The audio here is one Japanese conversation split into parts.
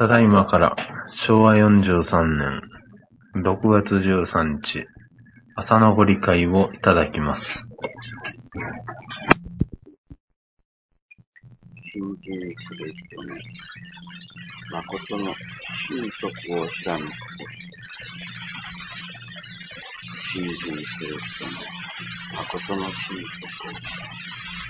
ただいまから昭和43年6月13日朝のご理解をいただきます。信心する人の誠の真徳を知らぬこと。信心する人の誠の真徳をし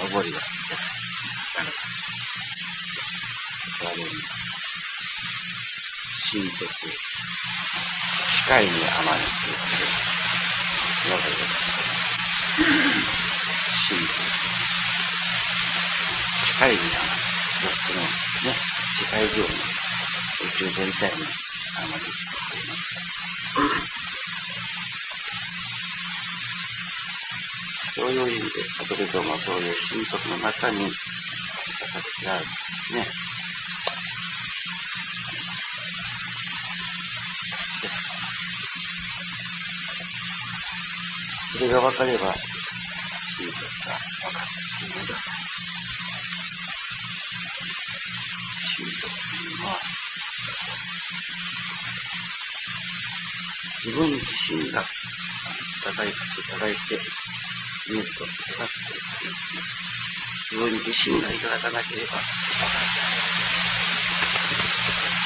上りが出たの我々に、神徳、視界にあまねく、上りが出た。神徳、視界にあまねく、このね、世界上に、宇宙全体にあまねそういう意味で、仏ともそういう神徳の中に、私がね。それが分かれば、神徳が分かっているのだ。神徳というのは、自分自身が叩いて叩いて、見ると叩くとい。う自分自身がい。ただかなければ分からない。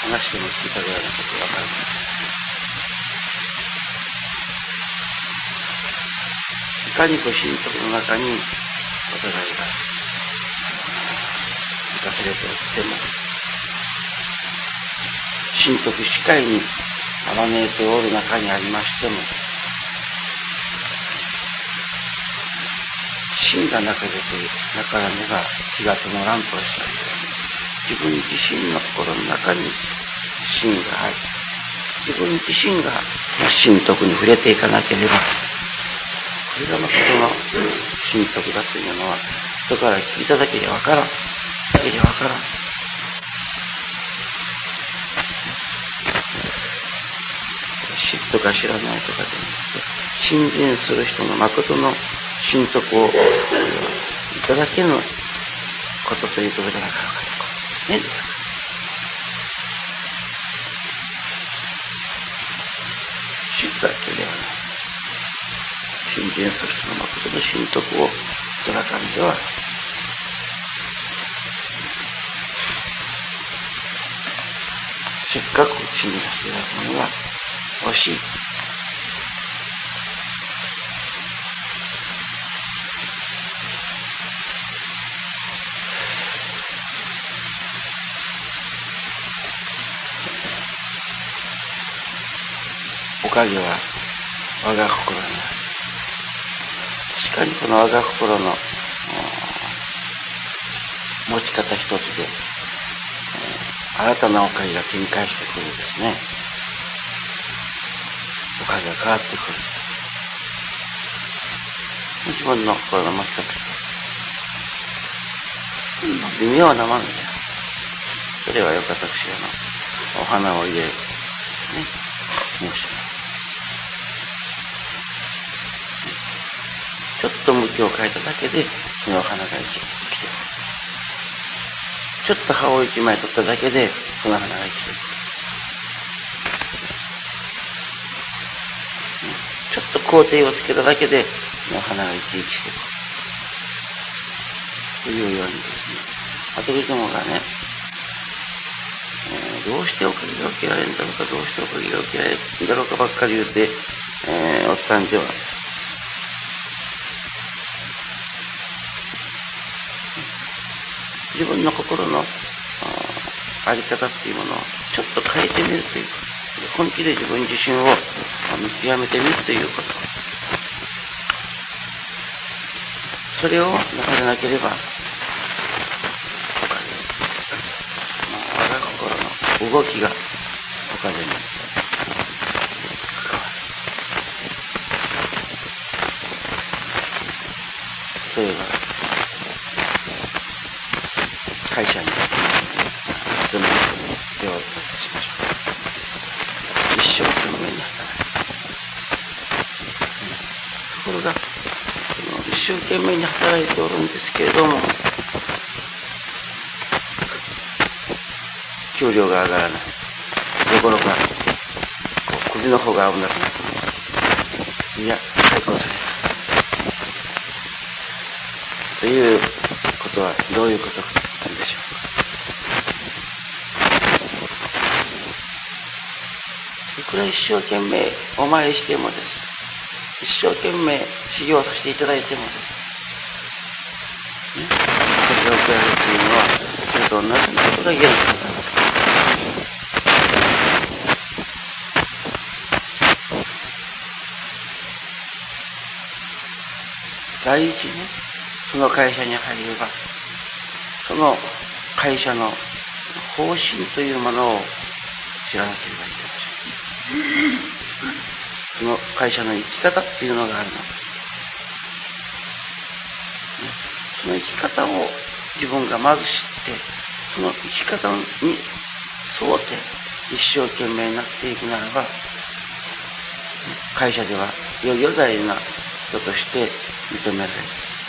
話しても聞い。たぐらい。のこと分かる。い。い。かにこう神徳の中にお互い。が生かされておっても、神徳視界にあまねえておる中にありましても、芯がなければなからねば気が止まらんとおっしゃるように、自分自身の心の中に芯があり、自分自身が神徳に触れていかなければ、これが誠の神徳だというのは、人から聞いただけでわからん。だけでわからん。知っとか知らないとかではなくて、信心する人の誠の神徳をいただけのことということじゃなかろうかと。ね。知っただけではない。信心する人の誠の神徳をいただかんではない、せっかく信じさせていただくものは惜しい。おかげは我が心にある。確かにこの我が心の持ち方一つで、新たなおかげが展開してくるんですね。おかげが変わってくる。自分の心の持ち方一つ微妙なものでそれはよく私あの、お花を入れる。ね。申します。ちょっと向きを変えただけで、その花が生きてくる。ちょっと葉を一枚取っただけで、その花が生きてくる。ちょっと工程をつけただけで、その花が生き生きしてくる。というようにですね、私どもがね、えーどうしておかげが受けられるんだろうか、どうしておかげが受けられるんだろうかばっかり言うて、えーおったんでは、自分の心のあり方っていうものをちょっと変えてみるという。本気で自分自身を見極めてみるということ。それをなされなければ、我が心の動きが他でに例えば、会社に勤める人に手を渡しましょう。一生懸命に働いところが、一生懸命に働いておるんですけれども、給料が上がらない。どころか、首の方が危なくなっていや、最高された。ということはどういうことかなんでしょ。ういくら一生懸命お参りしてもです。一生懸命修行させていただいてもです。ね、年を比べるというのはそれと同じことが言える第一ね。その会社に入れば、その会社の方針というものを知らなければいけません。その会社の生き方っていうのがあるの。その生き方を自分がまず知って、その生き方に沿って一生懸命になっていくならば、会社ではよ余罪な人として認められる。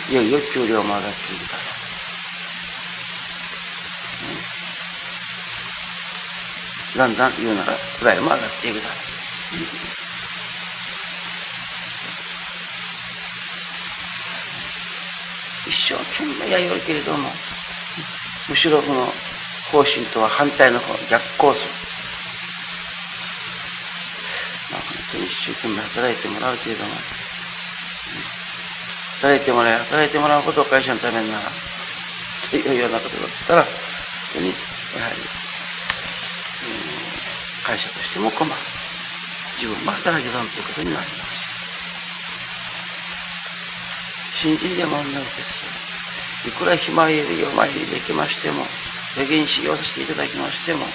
いよいよ給料も上がっているから。だんだん言うなら、位も上がっていくだろう。一生懸命やよいけれども、むしろこの方針とは反対の方、逆行する。まあ、本当に一生懸命働いてもらうけれども、働いてもらい、働いてもらうことを会社のためになら、というようなことだったら、本当に、やはり、会社としても困る。自分も働き損ということになります。新人でも同じです。いくらひまいり、お参りできましても、予言修行させていただきましても、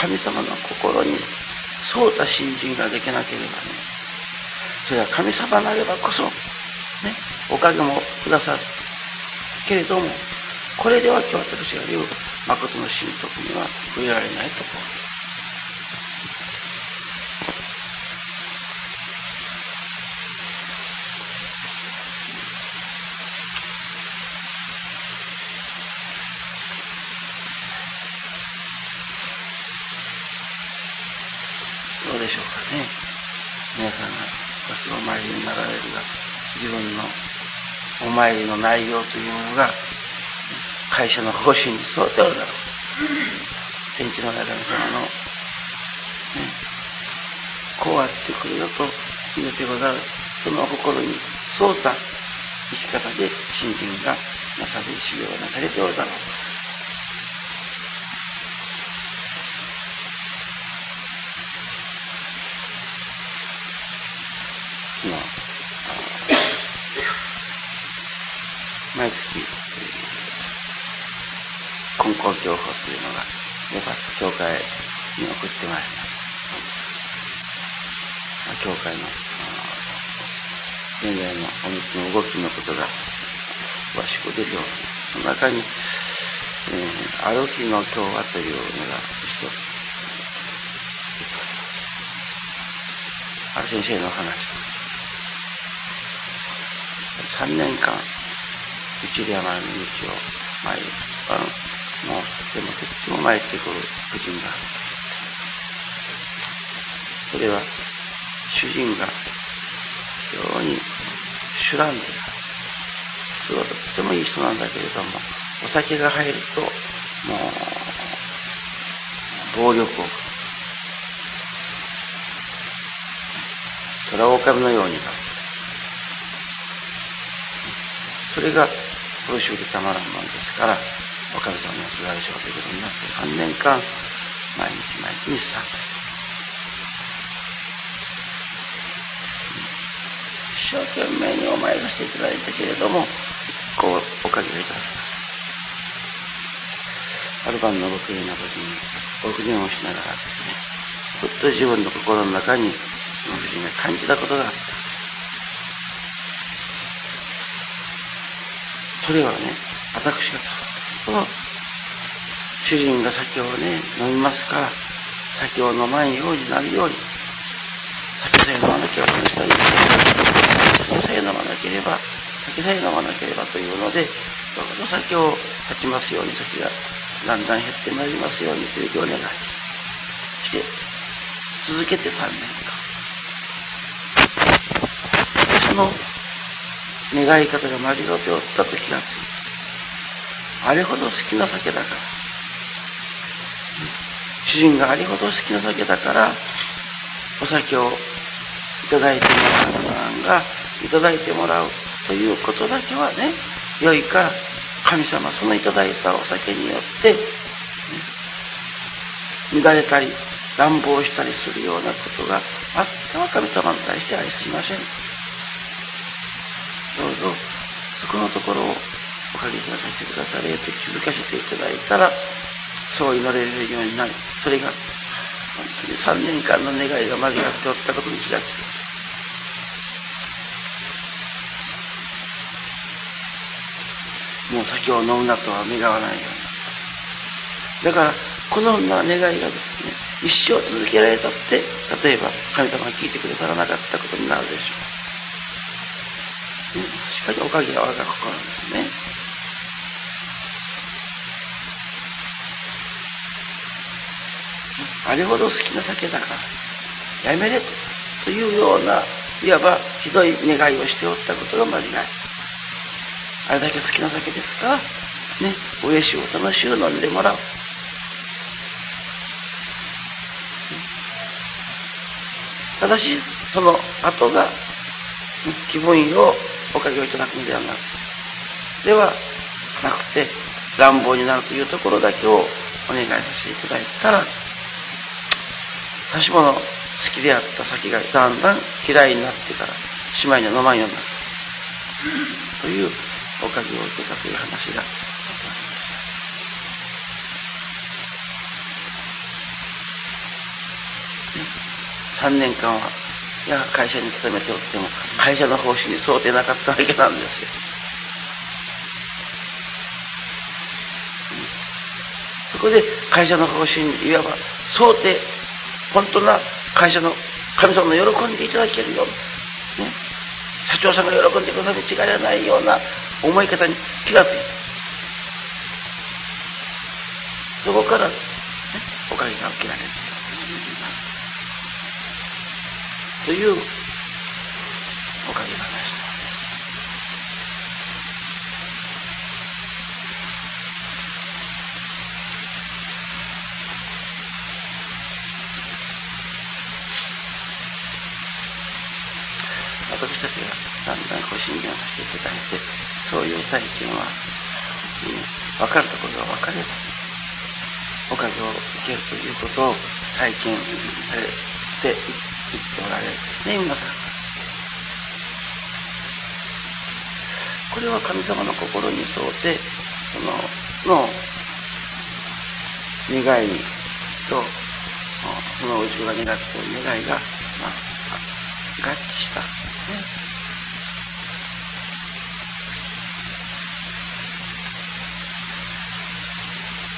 神様の心に沿った新人ができなければね、それは神様なればこそ、ね、おかげもくださる。けれども、これでは今日私が言うと誠の神徳には触れられないところ。どうでしょうかね。皆さんがお参りになられるが、自分のお参りの内容というものが、会社の方針に沿っておるだろう。天地の中神様の、ね、こうあってくれよと言うてござる。その心に沿った生き方で信心がなされ、修行がなされておるだろう。の、毎月、根校情報というのが、よかった教会に送ってまいります。教会の、現在のお水の動きのことが詳しく出ておりその中に、えー、歩きの共和というのが一つ、ある先生の話。3年間、一里山の道を参り、あの、もうとてもとっても参ってくる婦人がそれは、主人が非常に主乱である。それはとってもいい人なんだけれども、お酒が入ると、もう、暴力を、虎狼のようになる。それが苦しくてたまらんものですから、おかげさまの素晴らしいというになって、3年間、毎日毎日日産一生懸命にお参りさせていただいたけれども、一個おかげがいただきます。ある晩の僕の時に、お不をしながらですね、ふっと自分の心の中に、その夫人が感じたことがあった。それはね、私がその主人が酒をね、飲みますから、酒を飲まんようになるように、酒さえ飲まなければしたい。酒さえ飲まなければ、酒さえ飲まなければというので、どうぞ酒を断ちますように、酒がだんだん減ってまいりますようにというお願いして、続けて3年間。その願い方が間違っておったと気がついあれほど好きな酒だから、主人があれほど好きな酒だから、お酒をいただいてもらうのが、いただいてもらうということだけはね、良いから、神様、そのいただいたお酒によって、ね、乱れたり、乱暴したりするようなことがあっては神様に対して愛すぎません。どうぞ、そこのところをお借りくださってくだされと気づかせていただいたら、そう祈れるようになり、それが、本当に3年間の願いが間違っておったことに気がつく。もう酒を飲むなとは願わないようになった。だから、このような願いがです。ね、一生続けられたって、例えば神様が聞いてくださらなかったことになるでしょう。ね、しかしおかげは我が心ですね。あれほど好きな酒だから、やめれというような、いわばひどい願いをしておったことが間違い。あれだけ好きな酒ですから、ね、おしを楽しゅう飲んでもらう。ただし、その後が、気分をおかげをいただくのではなくではなくて、乱暴になるというところだけをお願いさせていただいたら、私もの好きであった酒がだんだん嫌いになってから、しまいには飲まんようになった。というおかげを受けたという話が3年間は、いや、会社に勤めておっても、会社の方針に沿ってなかったわけなんですよ。そこで会社の方針にいわば想定、本当な会社の神様の喜んでいただけるような、ね、社長さんが喜んでくださるに違いがないような思い方に気がついた。そこから、ね、おかげが受けられる。というおかげがない私たちがだんだんこう信玄させていただいて、そういう体験は、分かるところが分かれば、おかげを受けるということを体験されて言っておられるんですね、皆さん。これは神様の心に沿って、その、の、願いと、その宇宙が願っている願いが、まあ、合致した。ね。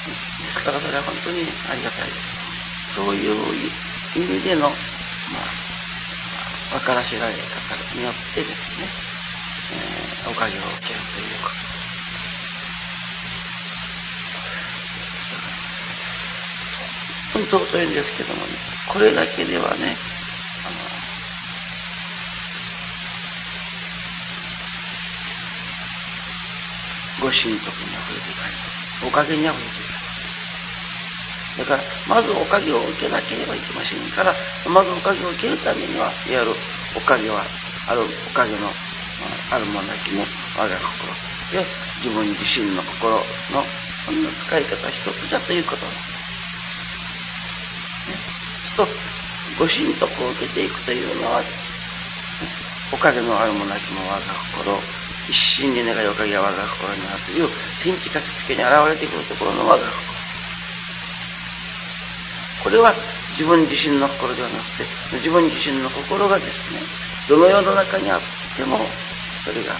ですからそれは本当にありがたいです。そういう意味でのまあ、分からせられ方によってですね、えー、おかげを受けるということ。本当というんですけどもね、これだけではね、あの、ご神徳に溢れていかれおかげに溢れていかれだから、まずおかげを受けなければいけませんから、まずおかげを受けるためには、いわゆるおかげは、あるおかげの、あるものだけね、我が心。で、自分自身の心の、そんな使い方一つだということ。とご神徳を受けていくというのは、おかげのあるもなきも我が心、一心に願いおかげは我が心にあるという天地書きつけに現れてくるところの我が心。これは自分自身の心ではなくて、自分自身の心がですね、どの世の中にあっても、それが、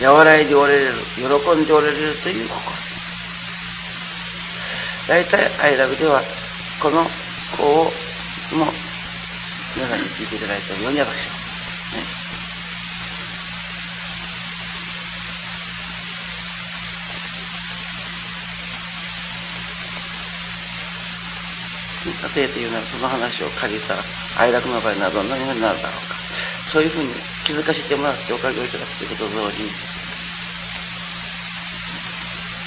和らいでおれる、喜んでおれるという心。大体、愛楽では、この子をいつ、も、皆さんに聞いていただいたように私は、ね、家庭というのはその話を借りた愛楽の場合など何になるだろうか。そういうふうに気づかせてもらっておかげをいただくということと同時に、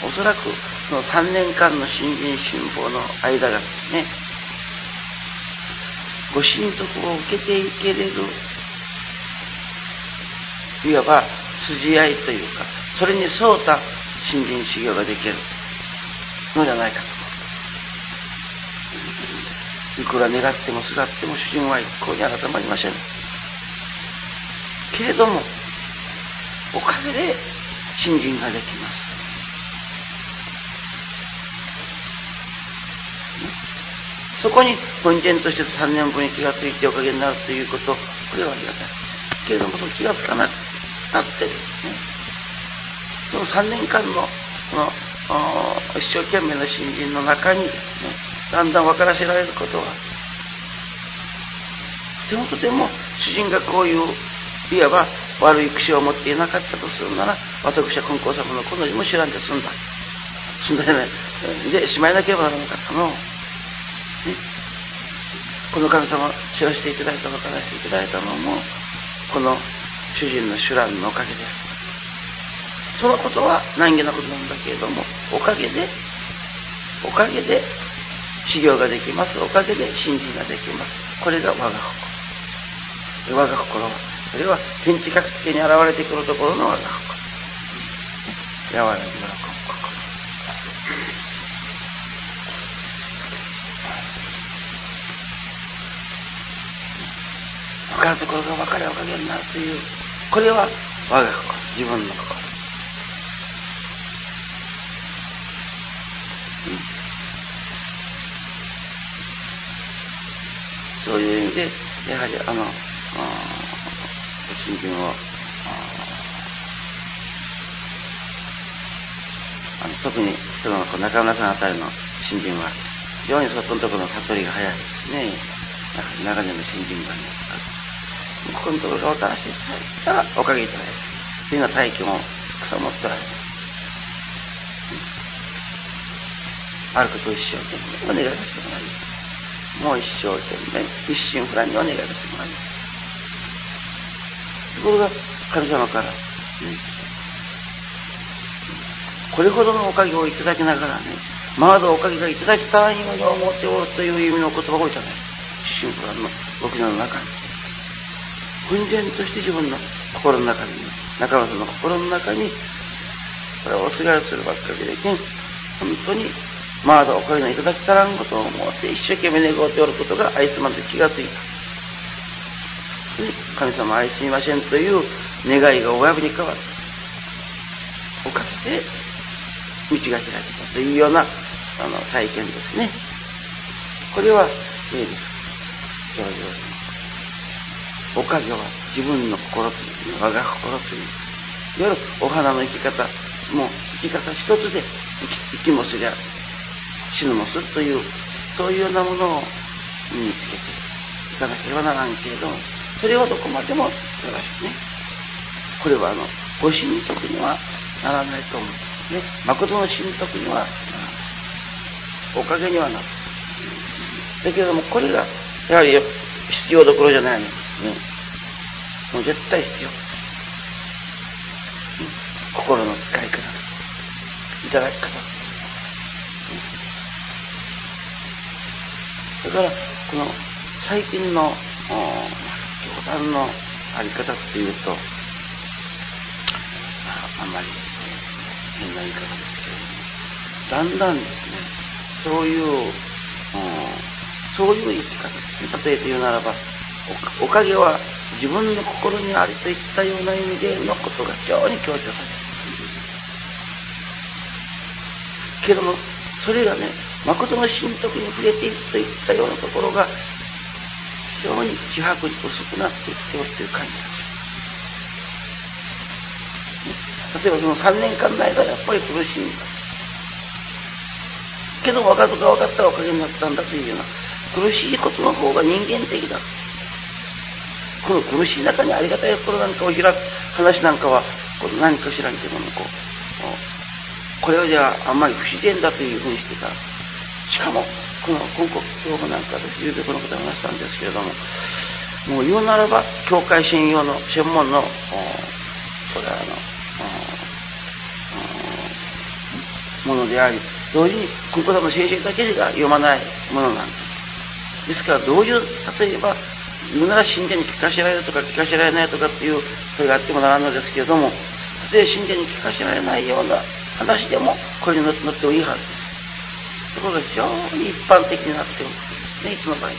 おそらくその3年間の新人新法の間がですね、ご神徳を受けていけれる、いわば筋合いというか、それに沿った新人修行ができるのではないかと。いくら願ってもすがっても主人は一向に改まりません。けれども、おかげで信心ができます。そこに本件として3年分に気がついておかげになるということ、これはありがたい。けれども、その気がつかなくなってですね、その3年間の、その、一生懸命な新人の中にですね、だんだん分からせられることは、とてもとても主人がこういう、いわば悪い口を持っていなかったとするなら、私は金光様のこの字も知らんで済んだ。済んだじゃない。で、しまいなければならなかったの。ね、この神様知らせていただいた分からせていただいたのも、この主人の修羅のおかげです。そのことは難儀なことなんだけれども、おかげで、おかげで修行ができます。おかげで信心ができます。これが我が心。我が心は、それは天地各地に現れてくるところの我が心。柔らぎ喜ぶ心。分かるところが分かれおかげになるという、これは我が心、自分の心。うんそういう意味で、やはりあの、新聞を、あの特にその中村さんあたりの新人は、非常にそこのところの悟りが早いですね。長年の新人がね。ここのところがおたらしいたらおかげいただいて、そういうような体験をたくさん持っておられます。あることを一生懸命お願いさせてもらいます。もう一生懸命、一心不乱にお願いをしてもらいます。ところが、神様から、これほどのおかげをいただきながらね、まだおかげがいただきたいように思っておるという意味の言葉をいただいた。一心不乱の僕の中に。奮然として自分の心の中に、中村さんの心の中に、これをおすがりするばっかりできん、本当にまだおかげのいただきたらんことを思って一生懸命願っておることが愛すまで気がついた。神様愛すみませんという願いが親分に変わった。おかげで道が開けたというようなあの体験ですね。これは、ええです。おかげは自分の心という、我が心という、いわゆるお花の生き方、もう生き方一つで生き生きもすりゃ死ぬもすという、そういうようなものを身につけていかなければならんけれども、それはどこまでもよろしくね。これはあの、ご神徳にはならないと思う。ね。誠の神徳にはならない。おかげにはなる。だけれども、これが、やはり必要どころじゃないのですね。もう絶対必要。心の使い方、いただき方。だから、この最近の教団のあり方っていうと、あんまり変な言い方ですけど、だんだんですね、そういう、そういう生き方ですね。例えて言うならば、おかげは自分の心にありといったような意味でのことが非常に強調されてる。けども、それがね、誠の神徳に触れていくといったようなところが、非常に自白に薄くなっていっておるという感じです。例えばその3年間の間やっぱり苦しいんだ。けど分かるか分かったおかげになったんだというような苦しいことの方が人間的だ。この苦しい中にありがたい心なんかを開く話なんかは、この何かしらんけども、こう、これはじゃああんまり不自然だというふうにしてた。しかも、この広告教法なんかでゆうべこのことを話したんですけれども、もう言うならば、教会専用の、専門の、それはあの、ものであり、同時に、このの先生だけが読まないものなんです。ですから、どういう、例えば、言うなら神殿に聞かせられるとか聞かせられないとかっていう、それがあってもならんのですけれども、例えば神殿に聞かせられないような話でも、これに乗ってもいいはずです。とこが非常に一般的になっておるんですね、いつの場合か。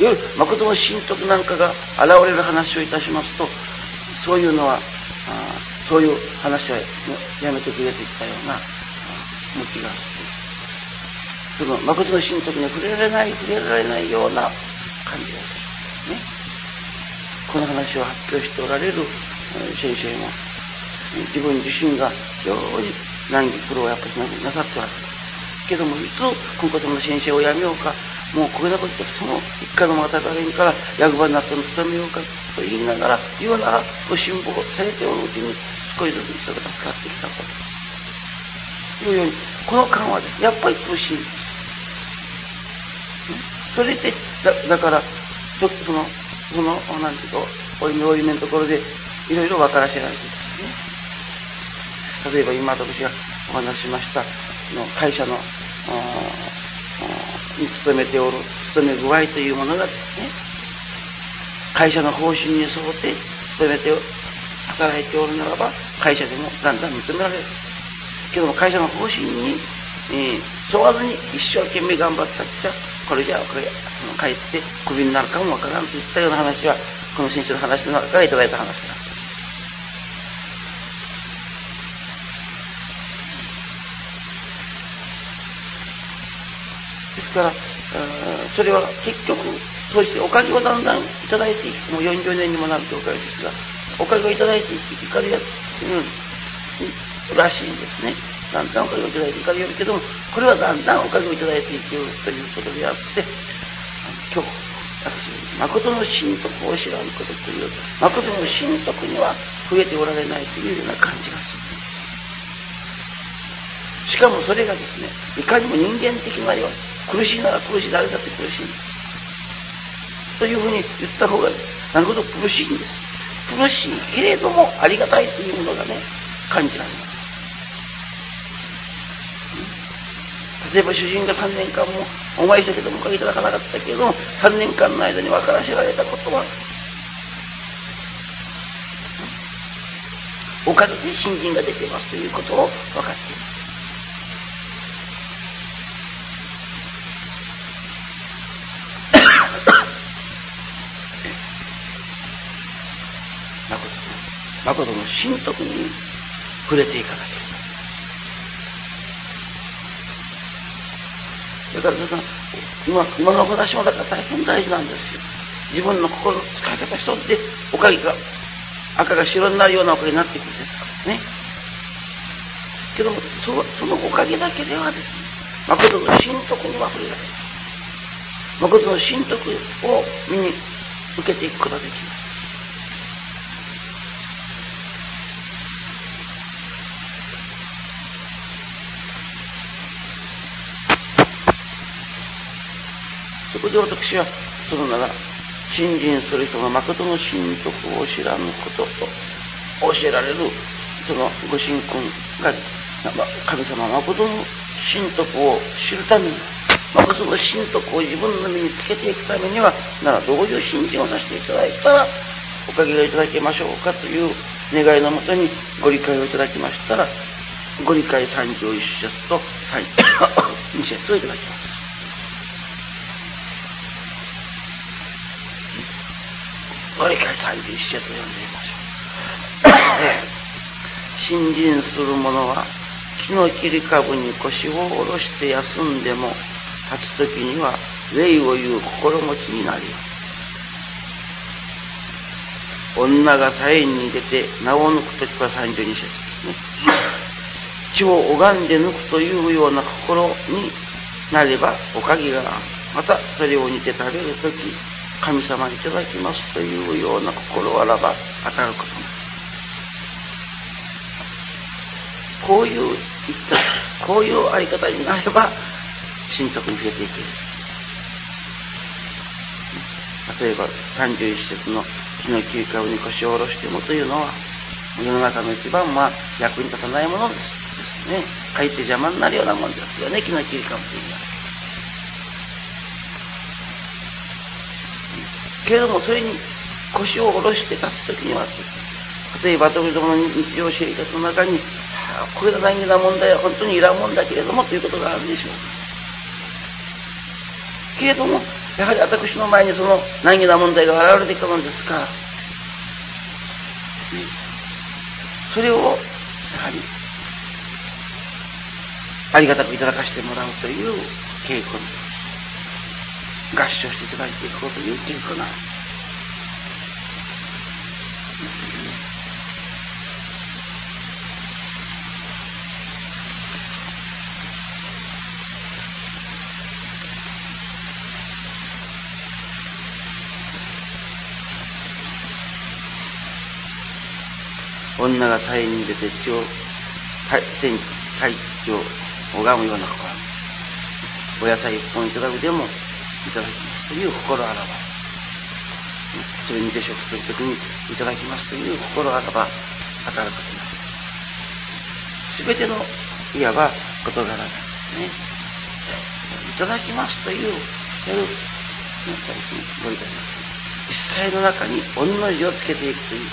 いわゆる誠の神徳なんかが現れる話をいたしますと、そういうのは、あそういう話はやめてくれといったような向きがあって、その誠の神徳に触れられない、触れられないような感じがする。ね。この話を発表しておられる先生も、自分自身が非常に難儀苦労をやっぱりなさっておられる。けども、いつ今回の先生をやめようか、もうこれなことその一家のまたがれんから役場になっても務めようかと言いながら、言うなら、ご辛抱されておるうちに少しずつ人が助かってきたと。いうように、この間はですね、やっぱり苦しいんです。それで、だだから、ちょっとその、その、なんていうか、おいめおいめのところで、いろいろ分からせられていますね。例えば今私がお話しました、の会社の、に勤めておる、勤め具合というものがですね、会社の方針に沿って勤めて働いておるならば、会社でもだんだん認められる。けども会社の方針に、えー、沿わずに一生懸命頑張ったってこれじゃあこれ、帰ってクビになるかもわからんといったような話は、この先生の話の中からいただいた話だ。ですから、それは結局、そしておかげをだんだんいただいていく、もう40年にもなるとおかげですが、おかげをいただいていく、怒りや、うん、らしいんですね。だんだんおかげをいただいて怒りよるけども、これはだんだんおかげをいただいていくということであって、今日、私、誠の神徳を知らんことという、誠の神徳には増えておられないというような感じがする。しかもそれがですね、いかにも人間的なように、苦しいなら苦しい、誰だって苦しい。というふうに言った方が、なるほど苦しいんです。苦しいけれどもありがたいというものがね、感じられます。例えば主人が3年間もお参りしたけどもおかげいただかなかったけども、3年間の間に分からせられたことは、おかげで新人が出てますということを分かっています。誠の神徳に触れていかなければ。だからさ今、今の話もだから大変大事なんですよ。自分の心の使い方一つで、おかげが、赤が白になるようなおかげになっていくんですからね。けども、そそのおかげだけではですね、誠の神徳には触れられない。誠の神徳を身に受けていくことができます。そこで私は、そのなら、信心する人が誠の神徳を知らぬことと教えられる、そのご神君が、神様誠の神徳を知るために、誠の神徳を自分の身につけていくためには、ならどういう信心をさせていただいたら、おかげがいただけましょうかという願いのもとにご理解をいただきましたら、ご理解三条一節と二節をいただきます。ご理解三十一節を読んでみましょう。信心する者は木の切り株に腰を下ろして休んでも立つ時には礼を言う心持ちになります。女が左縁に出て名を抜くときは三十二節ですね。血を拝んで抜くというような心になればおかげがまたそれを煮て食べるとき神様にいただきますというような心あらば当たることになる。こういう、こういうあり方になれば、神徳に触れていける。例えば、31節の木の切り株に腰を下ろしてもというのは、世の中の一番、まあ、役に立たないものです。ですね。かえって邪魔になるようなもんですよね、木の切り株というのは。けれども、それに腰を下ろして立つときには、例えば、私どもの日常生活の中に、これが難儀な問題は本当にいらんもんだけれども、ということがあるでしょう。けれども、やはり私の前にその難儀な問題が現れてきたものですから、それを、やはり、ありがたくいただかせてもらうという稽古に、合唱していただいていこうという稽古なんです。女が大変に出て血を、天大地を拝むような心。お野菜一本いただくでもいただきますという心あらば。それに下食するときにいただきますという心あらば働くことす。べての、いわば事柄ですね。いただきますという、やる、ご理解ます。一切の中に御の字をつけていくという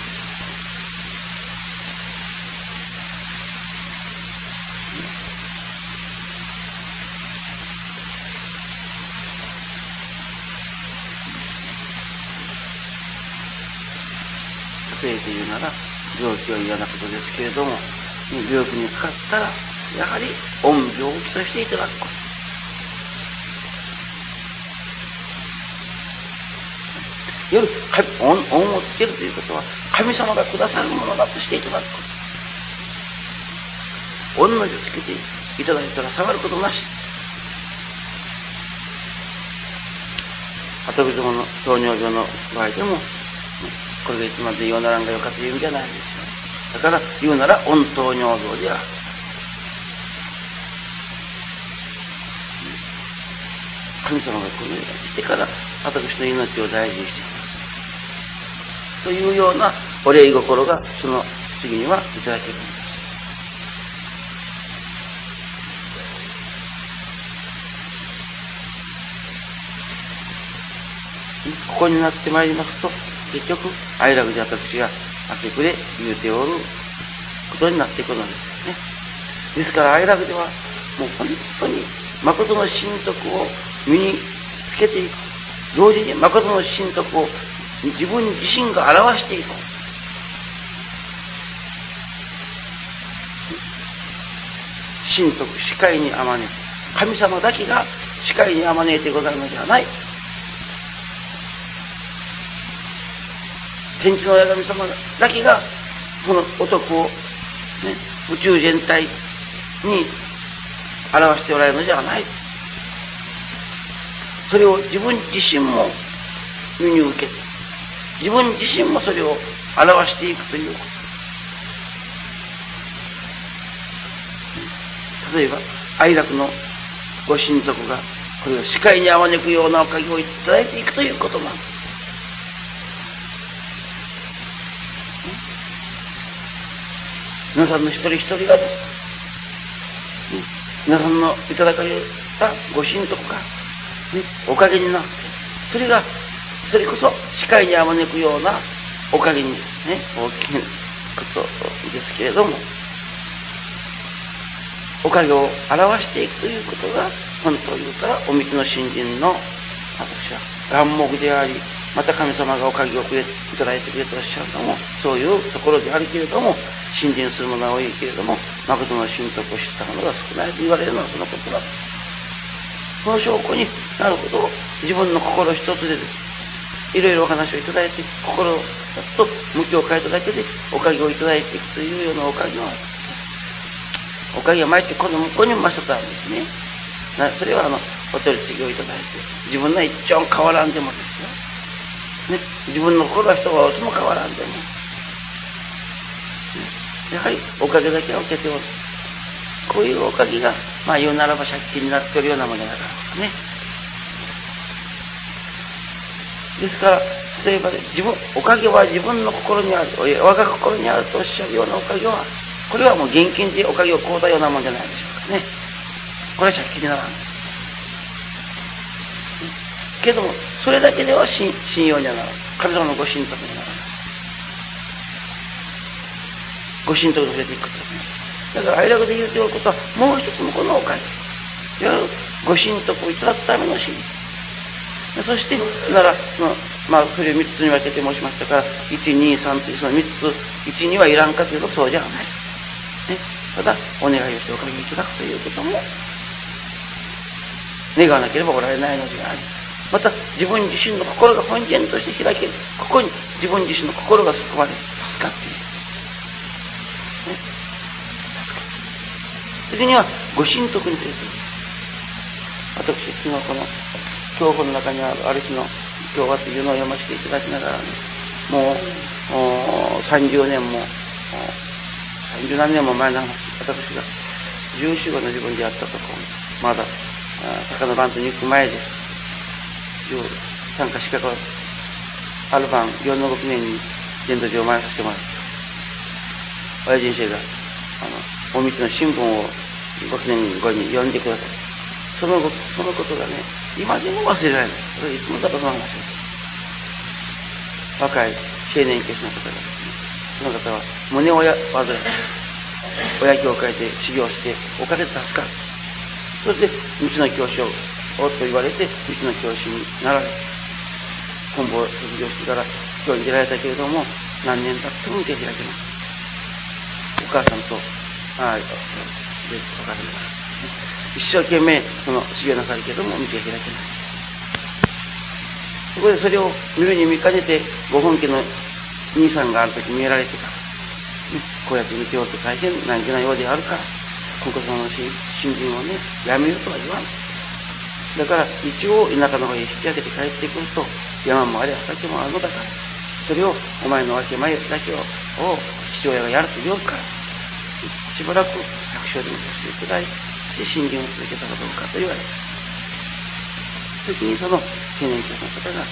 なら病気は嫌なことですけれども、病気にかかったら、やはり恩病気としていただくこと。夜、恩恩をつけるということは、神様がくださるものだとしていただくこと。恩の字をつけていただいたら下がることなし。鳩口の糖尿病の場合でも、これがいつまで言わならんがよかという意味じゃないですよ。だから言うなら温糖尿道である。神様がこのようにしてから私の命を大事にしています。というようなお礼心がその次にはいただけるんです。ここになってまいりますと、結局、愛楽寺私が明け暮れ言うておることになっていくのですね。ですから愛楽寺は、もう本当に誠の神徳を身につけていく。同時に誠の神徳を自分自身が表していく。神徳、視界にあまね神様だけが視界にあまねえてござるのではない。天地の親神様だけが、その男を、ね、宇宙全体に表しておられるのではない。それを自分自身も身に受け、自分自身もそれを表していくということ。例えば、愛楽のご親族が、これを視界にあまねくようなおかげをいただいていくということなんです。皆さんの一人一人がです。皆さんのいただかれたご神徳が、ね、おかげになって、それが、それこそ視界にあまねくようなおかげにね、大きいことですけれども、おかげを表していくということが、本当に言ったら、お道の新人の、私は、願目であり、また神様がおかげをくれいただいてくれてらっしゃるのも、そういうところであるけれども、信心する者は多いけれども、誠の神徳を知った者が少ないと言われるのはそのことだ。その証拠になるほど、自分の心一つでです。いろいろお話をいただいて、心をと向きを変えただけで、おかげをいただいていくというようなおかげは、おかげが参ってこの向こうにもましたんですね。それはあの、お取り次ぎをいただいて、自分の一丁変わらんでもですよ。ね、自分の心は人がおつも変わらんでも、ね、やはりおかげだけは受けておる。こういうおかげが、まあ言うならば借金になってるようなものだからね。ですから、例えば、ね、自分、おかげは自分の心にある、我が心にあるとおっしゃるようなおかげは、これはもう現金でおかげを買うたようなもんじゃないでしょうかね。これは借金にならん。けども、それだけでは信用にはならない。神様のご神徳にならない。ご神徳に触れていくとね。だから、愛楽で言うておることは、もう一つもこのおかげ。いわゆるご神徳をいただくための信そして、なら、まあ、それを三つに分けて申しましたから、1、2、3というその三つ、1、2はいらんかというとそうじゃない。ね、ただ、お願いをしておかげいただくということも、願わなければおられないのであり、ままた自分自身の心が本源として開ける。ここに自分自身の心が救われ、助かっている。ね、次には、ご神徳に触れて。私、昨日この、教本の中にある、ある日の今日はというのを読ませていただきながらね、もう、30年も、30何年も前の話、私が、十四五の自分でやったとこ、まだ、坂の番頭に行く前です。いう参加資格をある晩、4の6年に伝道場を回させてもらって、親人生が、あの、お道の新聞を5年後に読んでください。その、そのことがね、今でも忘れられない。それいつもだとその話です。若い青年教師の方が、その方は胸親患い、親教会で修行して、お金で助かる。そして、道の教師をおっと言われて、道の教師になられ、本部を卒業してから教員に出られたけれども、何年経っても受け開けない。お母さんと、ああ、で、お母さんが、一生懸命、その修行なさるけれども、道が開けない。そこでそれを見るに見かねて、ご本家の兄さんがある時見えられてから、ね、こうやって見ておると大変難儀ないようであるから、国家様の新人をね、やめるとは言わない。だから一応田舎の方へ引き上げて帰ってくると山もあり畑もあるのだからそれをお前の分け前だけを父親がやると言うからしばらく百姓でもさせていただいて信心を続けたかどうかと言われた時にその青年教の方が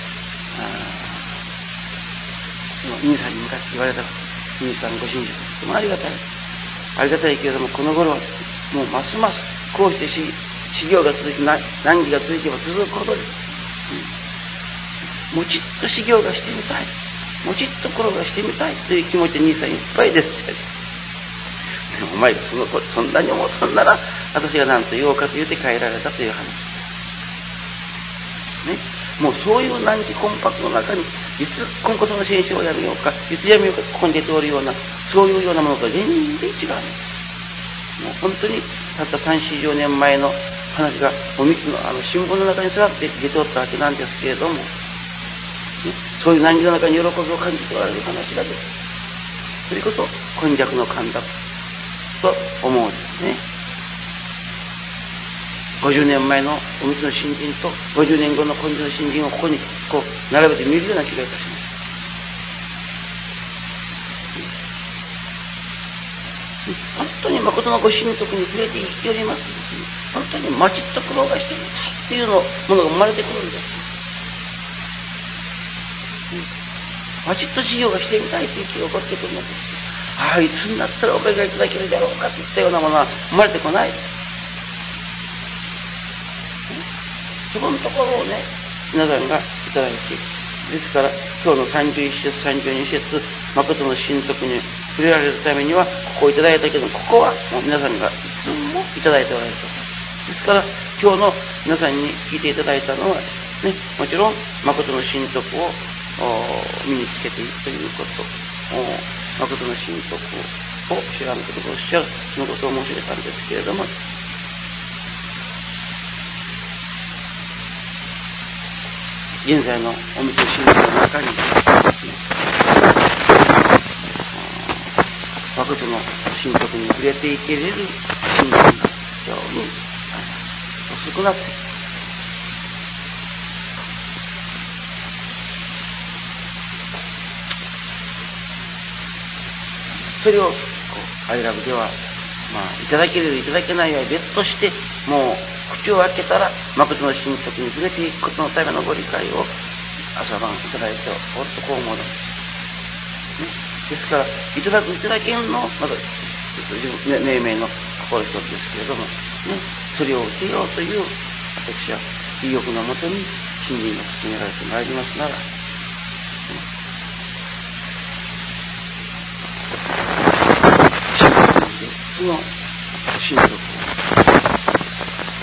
その兄さんに向かって言われた兄さんご信心とてもありがたい。ありがたいけれどもこの頃はもうますますこうして修行が続き、難儀が続けば続くほどです。うん、もちっと修行がしてみたい。もちっと心がしてみたいという気持ちで兄さんいっぱいです。お前そのそんなに思ったんなら、私が何と言おうかと言って帰られたという話。ね。もうそういう難儀コンパクトの中に、いつ今後その先生をやめようか、いつやめようか、ここに出ておるような、そういうようなものと全然違う。もう本当にたった3、4、年前の話がおみつのあの新聞の中に座って出ておったわけなんですけれども、ね、そういう難儀の中に喜びを感じておられる話がです。それこそ、今弱の勘だと思うんですね。50年前のおみつの新人と50年後の今度の新人をここにこう並べて見るような気がいたします。本当に誠のご神徳に触れて生きております本当に待ちっと苦労がしてみたいっていうのものが生まれてくるんです。うん、待ちっと授業がしてみたいという気が起こってくるのです。ああ、いつになったらおかげがいただけるだろうかといったようなものは生まれてこない。そこのところをね、皆さんがいただいてですから、今日の31節、32節、誠の神徳に触れられるためには、ここをいただいたけど、ここはもう皆さんがいつもいただいておられると。ですから、今日の皆さんに聞いていただいたのは、ね、もちろん、誠の神徳を身につけていくということ、誠の神徳を知らんこととおっしゃる、そのことを申し上げたんですけれども、現在のお店神道の中に、誠の神徳に触れていけれる神道が非常に遅くなってそれを、こう、アイラブでは、まあ、いただけるいただけないは別として、もう、口を開けたら、誠の神徳に触れていくことのためのご理解を、朝晩いただいておるとこう思うのです。ね。ですから、いただくいただけんの、まだ、命名の心一つですけれども、それを受けようという、私は、意欲のもとに、信心が進められてまいりますなら、その神徳を、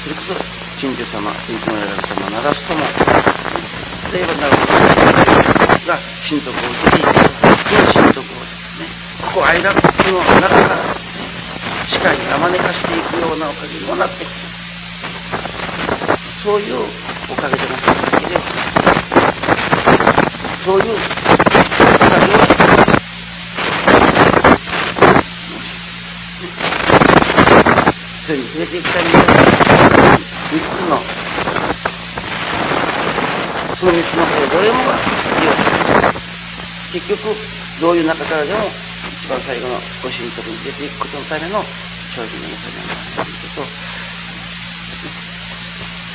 それこそ、神女様、天気のやられ様ならすとも、例えばなるほど、が神徳を受けていた神徳をですね、ここ間の中から、ね、視界にあまねかしていくようなおかげにもなってくる。そういうおかげでなくて、そういうおかげをそれに触れていきたいんです三つの、その三つのことどれもが利用結局、どういう中からでも、一番最後のご神徳に出ていくことのための精進のもとになるということを、